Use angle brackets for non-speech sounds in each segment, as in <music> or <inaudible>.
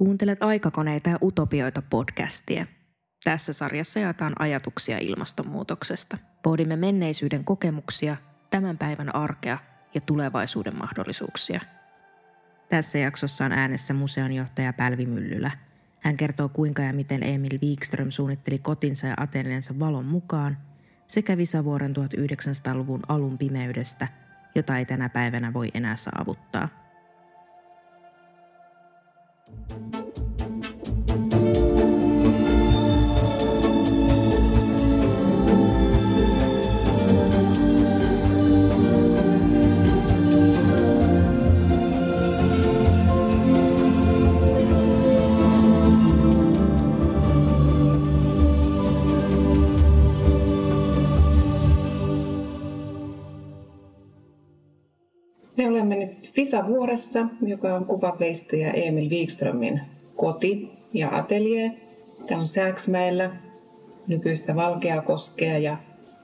Kuuntelet aikakoneita ja utopioita podcastia. Tässä sarjassa jaetaan ajatuksia ilmastonmuutoksesta. Pohdimme menneisyyden kokemuksia, tämän päivän arkea ja tulevaisuuden mahdollisuuksia. Tässä jaksossa on äänessä museonjohtaja Pälvi Myllylä. Hän kertoo kuinka ja miten Emil Wikström suunnitteli kotinsa ja Ateneensa valon mukaan sekä Visavuoren 1900-luvun alun pimeydestä, jota ei tänä päivänä voi enää saavuttaa – Thank you. Visavuoressa, joka on kuvanveistäjä Emil Wikströmin koti ja ateljee. Tämä on Sääksmäellä, nykyistä Valkeakoskea ja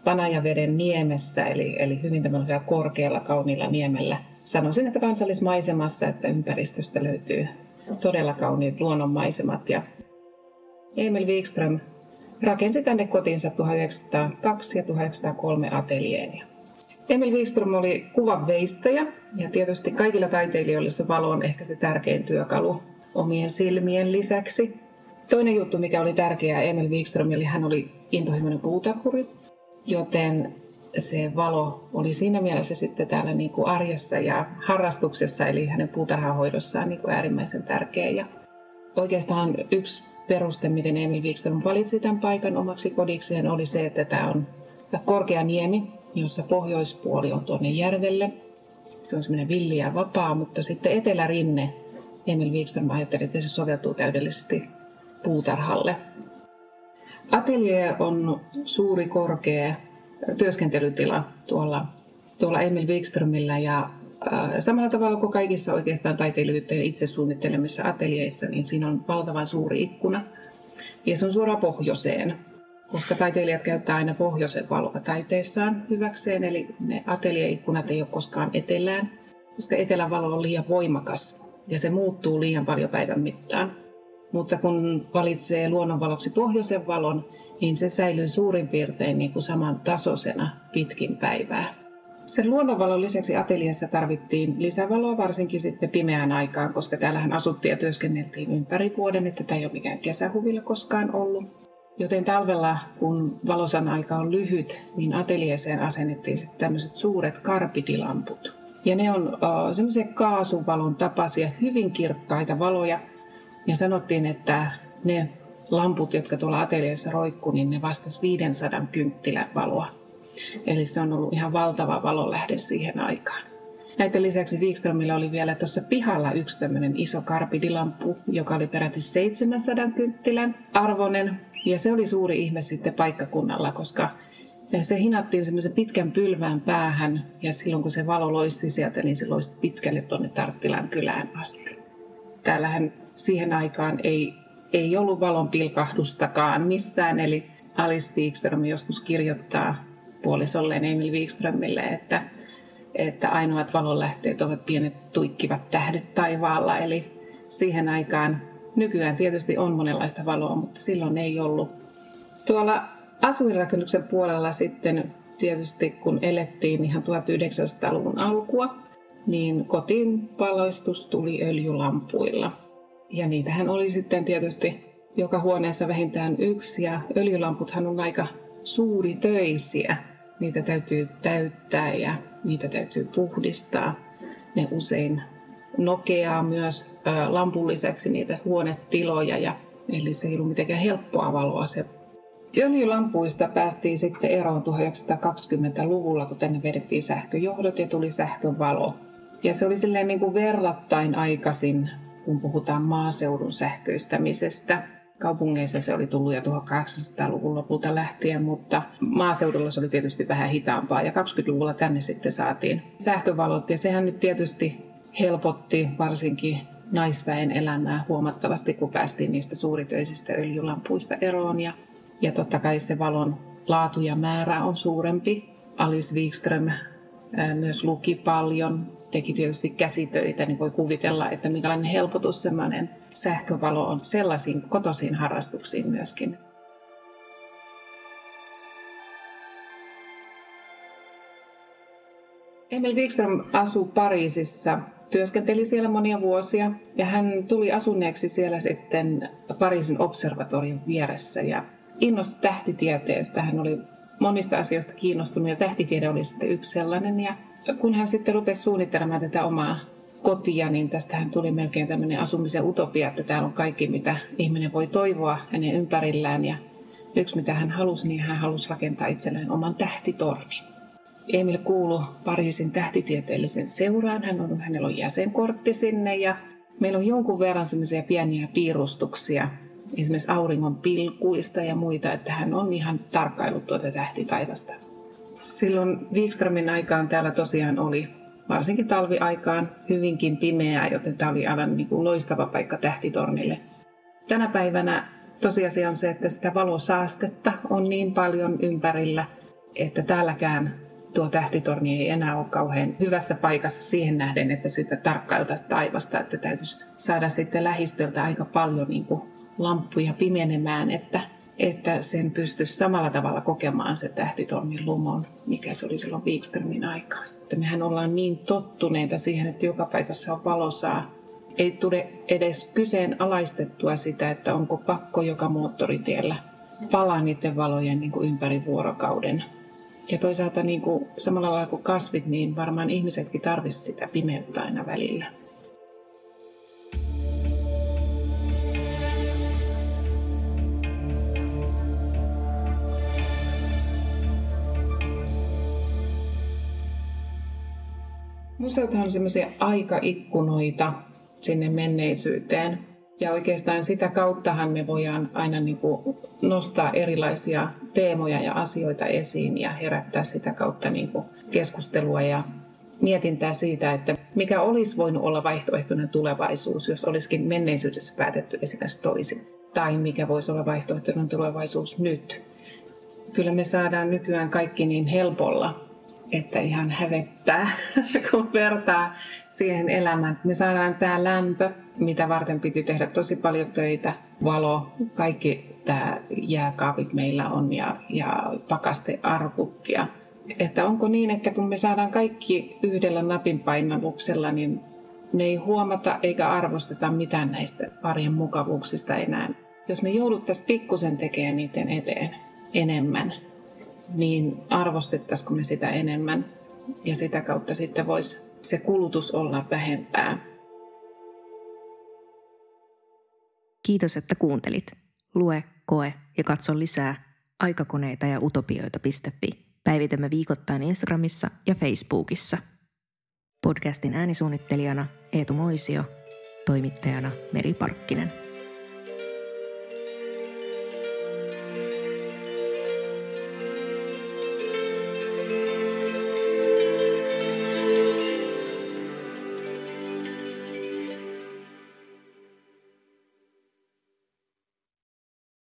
Panajaveden niemessä, eli, eli hyvin tämmöisellä korkealla, kauniilla niemellä. Sanoisin, että kansallismaisemassa, että ympäristöstä löytyy todella kauniit luonnonmaisemat. Ja Emil Wikström rakensi tänne kotinsa 1902 ja 1903 ateljeen. Emil Wikström oli kuvan veistäjä ja tietysti kaikilla taiteilijoilla se valo on ehkä se tärkein työkalu omien silmien lisäksi. Toinen juttu, mikä oli tärkeää Emil Wikströmille, hän oli intohimoinen puutarhuri, joten se valo oli siinä mielessä sitten täällä niin kuin arjessa ja harrastuksessa, eli hänen puutarhahoidossaan niin kuin äärimmäisen tärkeä. Ja oikeastaan yksi peruste, miten Emil Wikström valitsi tämän paikan omaksi kodikseen, oli se, että tämä on korkea niemi, jossa pohjoispuoli on tuonne järvelle. Se on semmoinen villi ja vapaa, mutta sitten etelärinne Emil Wikström ajatteli, että se soveltuu täydellisesti puutarhalle. Atelier on suuri korkea työskentelytila tuolla, tuolla Emil Wikströmillä ja äh, samalla tavalla kuin kaikissa oikeastaan taiteilijoiden itse suunnittelemissa ateljeissa, niin siinä on valtavan suuri ikkuna ja se on suoraan pohjoiseen koska taiteilijat käyttää aina pohjoisen valoa taiteissaan hyväkseen, eli ne ateljeikkunat ei ole koskaan etelään, koska etelän valo on liian voimakas ja se muuttuu liian paljon päivän mittaan. Mutta kun valitsee luonnonvaloksi pohjoisen valon, niin se säilyy suurin piirtein niin kuin saman tasoisena pitkin päivää. Sen luonnonvalon lisäksi ateliassa tarvittiin lisävaloa varsinkin sitten pimeään aikaan, koska täällähän asuttiin ja työskenneltiin ympäri vuoden, että tämä ei ole mikään kesähuvilla koskaan ollut. Joten talvella, kun valosan aika on lyhyt, niin ateljeeseen asennettiin sitten tämmöiset suuret karpidilamput. Ja ne on semmoisia kaasuvalon tapaisia, hyvin kirkkaita valoja. Ja sanottiin, että ne lamput, jotka tuolla ateljeessa roikku, niin ne vastasi 500 kynttilän valoa. Eli se on ollut ihan valtava valonlähde siihen aikaan. Näiden lisäksi Wikströmillä oli vielä tuossa pihalla yksi tämmöinen iso karpidilampu, joka oli peräti 700 kynttilän arvoinen. Ja se oli suuri ihme sitten paikkakunnalla, koska se hinattiin semmoisen pitkän pylvään päähän ja silloin kun se valo loisti sieltä, niin se loisti pitkälle tuonne Tarttilan kylään asti. Täällähän siihen aikaan ei, ei ollut valon pilkahdustakaan missään, eli Alice Wikström joskus kirjoittaa puolisolleen Emil Wikströmille, että että ainoat valonlähteet ovat pienet tuikkivat tähdet taivaalla. Eli siihen aikaan nykyään tietysti on monenlaista valoa, mutta silloin ei ollut. Tuolla asuinrakennuksen puolella sitten tietysti kun elettiin ihan 1900-luvun alkua, niin kotiin paloistus tuli öljylampuilla. Ja niitähän oli sitten tietysti joka huoneessa vähintään yksi ja öljylamputhan on aika suuri töisiä niitä täytyy täyttää ja niitä täytyy puhdistaa. Ne usein nokeaa myös lampun lisäksi niitä huonetiloja, ja, eli se ei ollut mitenkään helppoa valoa se Öljylampuista päästiin sitten eroon 1920-luvulla, kun tänne vedettiin sähköjohdot ja tuli sähkövalo. Ja se oli silleen niin kuin verrattain aikaisin, kun puhutaan maaseudun sähköistämisestä. Kaupungeissa se oli tullut jo 1800-luvun lopulta lähtien, mutta maaseudulla se oli tietysti vähän hitaampaa. Ja 20-luvulla tänne sitten saatiin sähkövalot. Ja sehän nyt tietysti helpotti varsinkin naisväen elämää huomattavasti, kun päästiin niistä suuritöisistä öljylampuista eroon. Ja, ja totta kai se valon laatu ja määrä on suurempi. Alice Wikström myös luki paljon teki tietysti käsitöitä, niin voi kuvitella, että minkälainen helpotus semmoinen sähkövalo on sellaisiin kotosiin harrastuksiin myöskin. Emil Wikström asuu Pariisissa, työskenteli siellä monia vuosia ja hän tuli asuneeksi siellä sitten Pariisin observatorion vieressä ja innostui tähtitieteestä. Hän oli monista asioista kiinnostunut ja tähtitiede oli sitten yksi sellainen. Ja kun hän sitten rupesi suunnittelemaan tätä omaa kotia, niin tästähän tuli melkein tämmöinen asumisen utopia, että täällä on kaikki, mitä ihminen voi toivoa hänen ympärillään. Ja yksi, mitä hän halusi, niin hän halusi rakentaa itselleen oman tähtitornin. Emil kuulu Pariisin tähtitieteellisen seuraan. Hän on, hänellä on jäsenkortti sinne ja meillä on jonkun verran semmoisia pieniä piirustuksia, esimerkiksi auringon pilkuista ja muita, että hän on ihan tarkkailut tuota tähtitaivasta. Silloin Wikströmin aikaan täällä tosiaan oli varsinkin talviaikaan hyvinkin pimeää, joten tämä oli aivan niin kuin loistava paikka tähtitornille. Tänä päivänä tosiasia on se, että sitä valosaastetta on niin paljon ympärillä, että täälläkään tuo tähtitorni ei enää ole kauhean hyvässä paikassa siihen nähden, että sitä tarkkailtaisiin taivasta, että täytyisi saada sitten lähistöltä aika paljon niin kuin lamppuja pimenemään, että, että sen pystyisi samalla tavalla kokemaan se tähtitornin lumon, mikä se oli silloin Wikströmin aikaan. Että mehän ollaan niin tottuneita siihen, että joka paikassa on valosaa. Ei tule edes kyseenalaistettua sitä, että onko pakko joka moottoritiellä palaa niiden valojen niin kuin ympäri vuorokauden. Ja toisaalta niin kuin, samalla lailla kuin kasvit, niin varmaan ihmisetkin tarvitsisivat sitä pimeyttä aina välillä. Museothan on semmoisia aikaikkunoita sinne menneisyyteen. Ja oikeastaan sitä kauttahan me voidaan aina niin kuin nostaa erilaisia teemoja ja asioita esiin ja herättää sitä kautta niin kuin keskustelua ja mietintää siitä, että mikä olisi voinut olla vaihtoehtoinen tulevaisuus, jos olisikin menneisyydessä päätetty esimerkiksi toisin. Tai mikä voisi olla vaihtoehtoinen tulevaisuus nyt. Kyllä me saadaan nykyään kaikki niin helpolla että ihan hävettää, <laughs> kun vertaa siihen elämään. Me saadaan tämä lämpö, mitä varten piti tehdä tosi paljon töitä, valo, kaikki tämä jääkaapit meillä on ja, ja pakastearkut. Ja, että onko niin, että kun me saadaan kaikki yhdellä napin painalluksella, niin me ei huomata eikä arvosteta mitään näistä arjen mukavuuksista enää. Jos me jouduttaisiin pikkusen tekemään niiden eteen enemmän, niin arvostettaisiko me sitä enemmän ja sitä kautta sitten voisi se kulutus olla vähempää. Kiitos, että kuuntelit. Lue, koe ja katso lisää aikakoneita ja utopioita.fi. Päivitämme viikoittain Instagramissa ja Facebookissa. Podcastin äänisuunnittelijana Eetu Moisio, toimittajana Meri Parkkinen.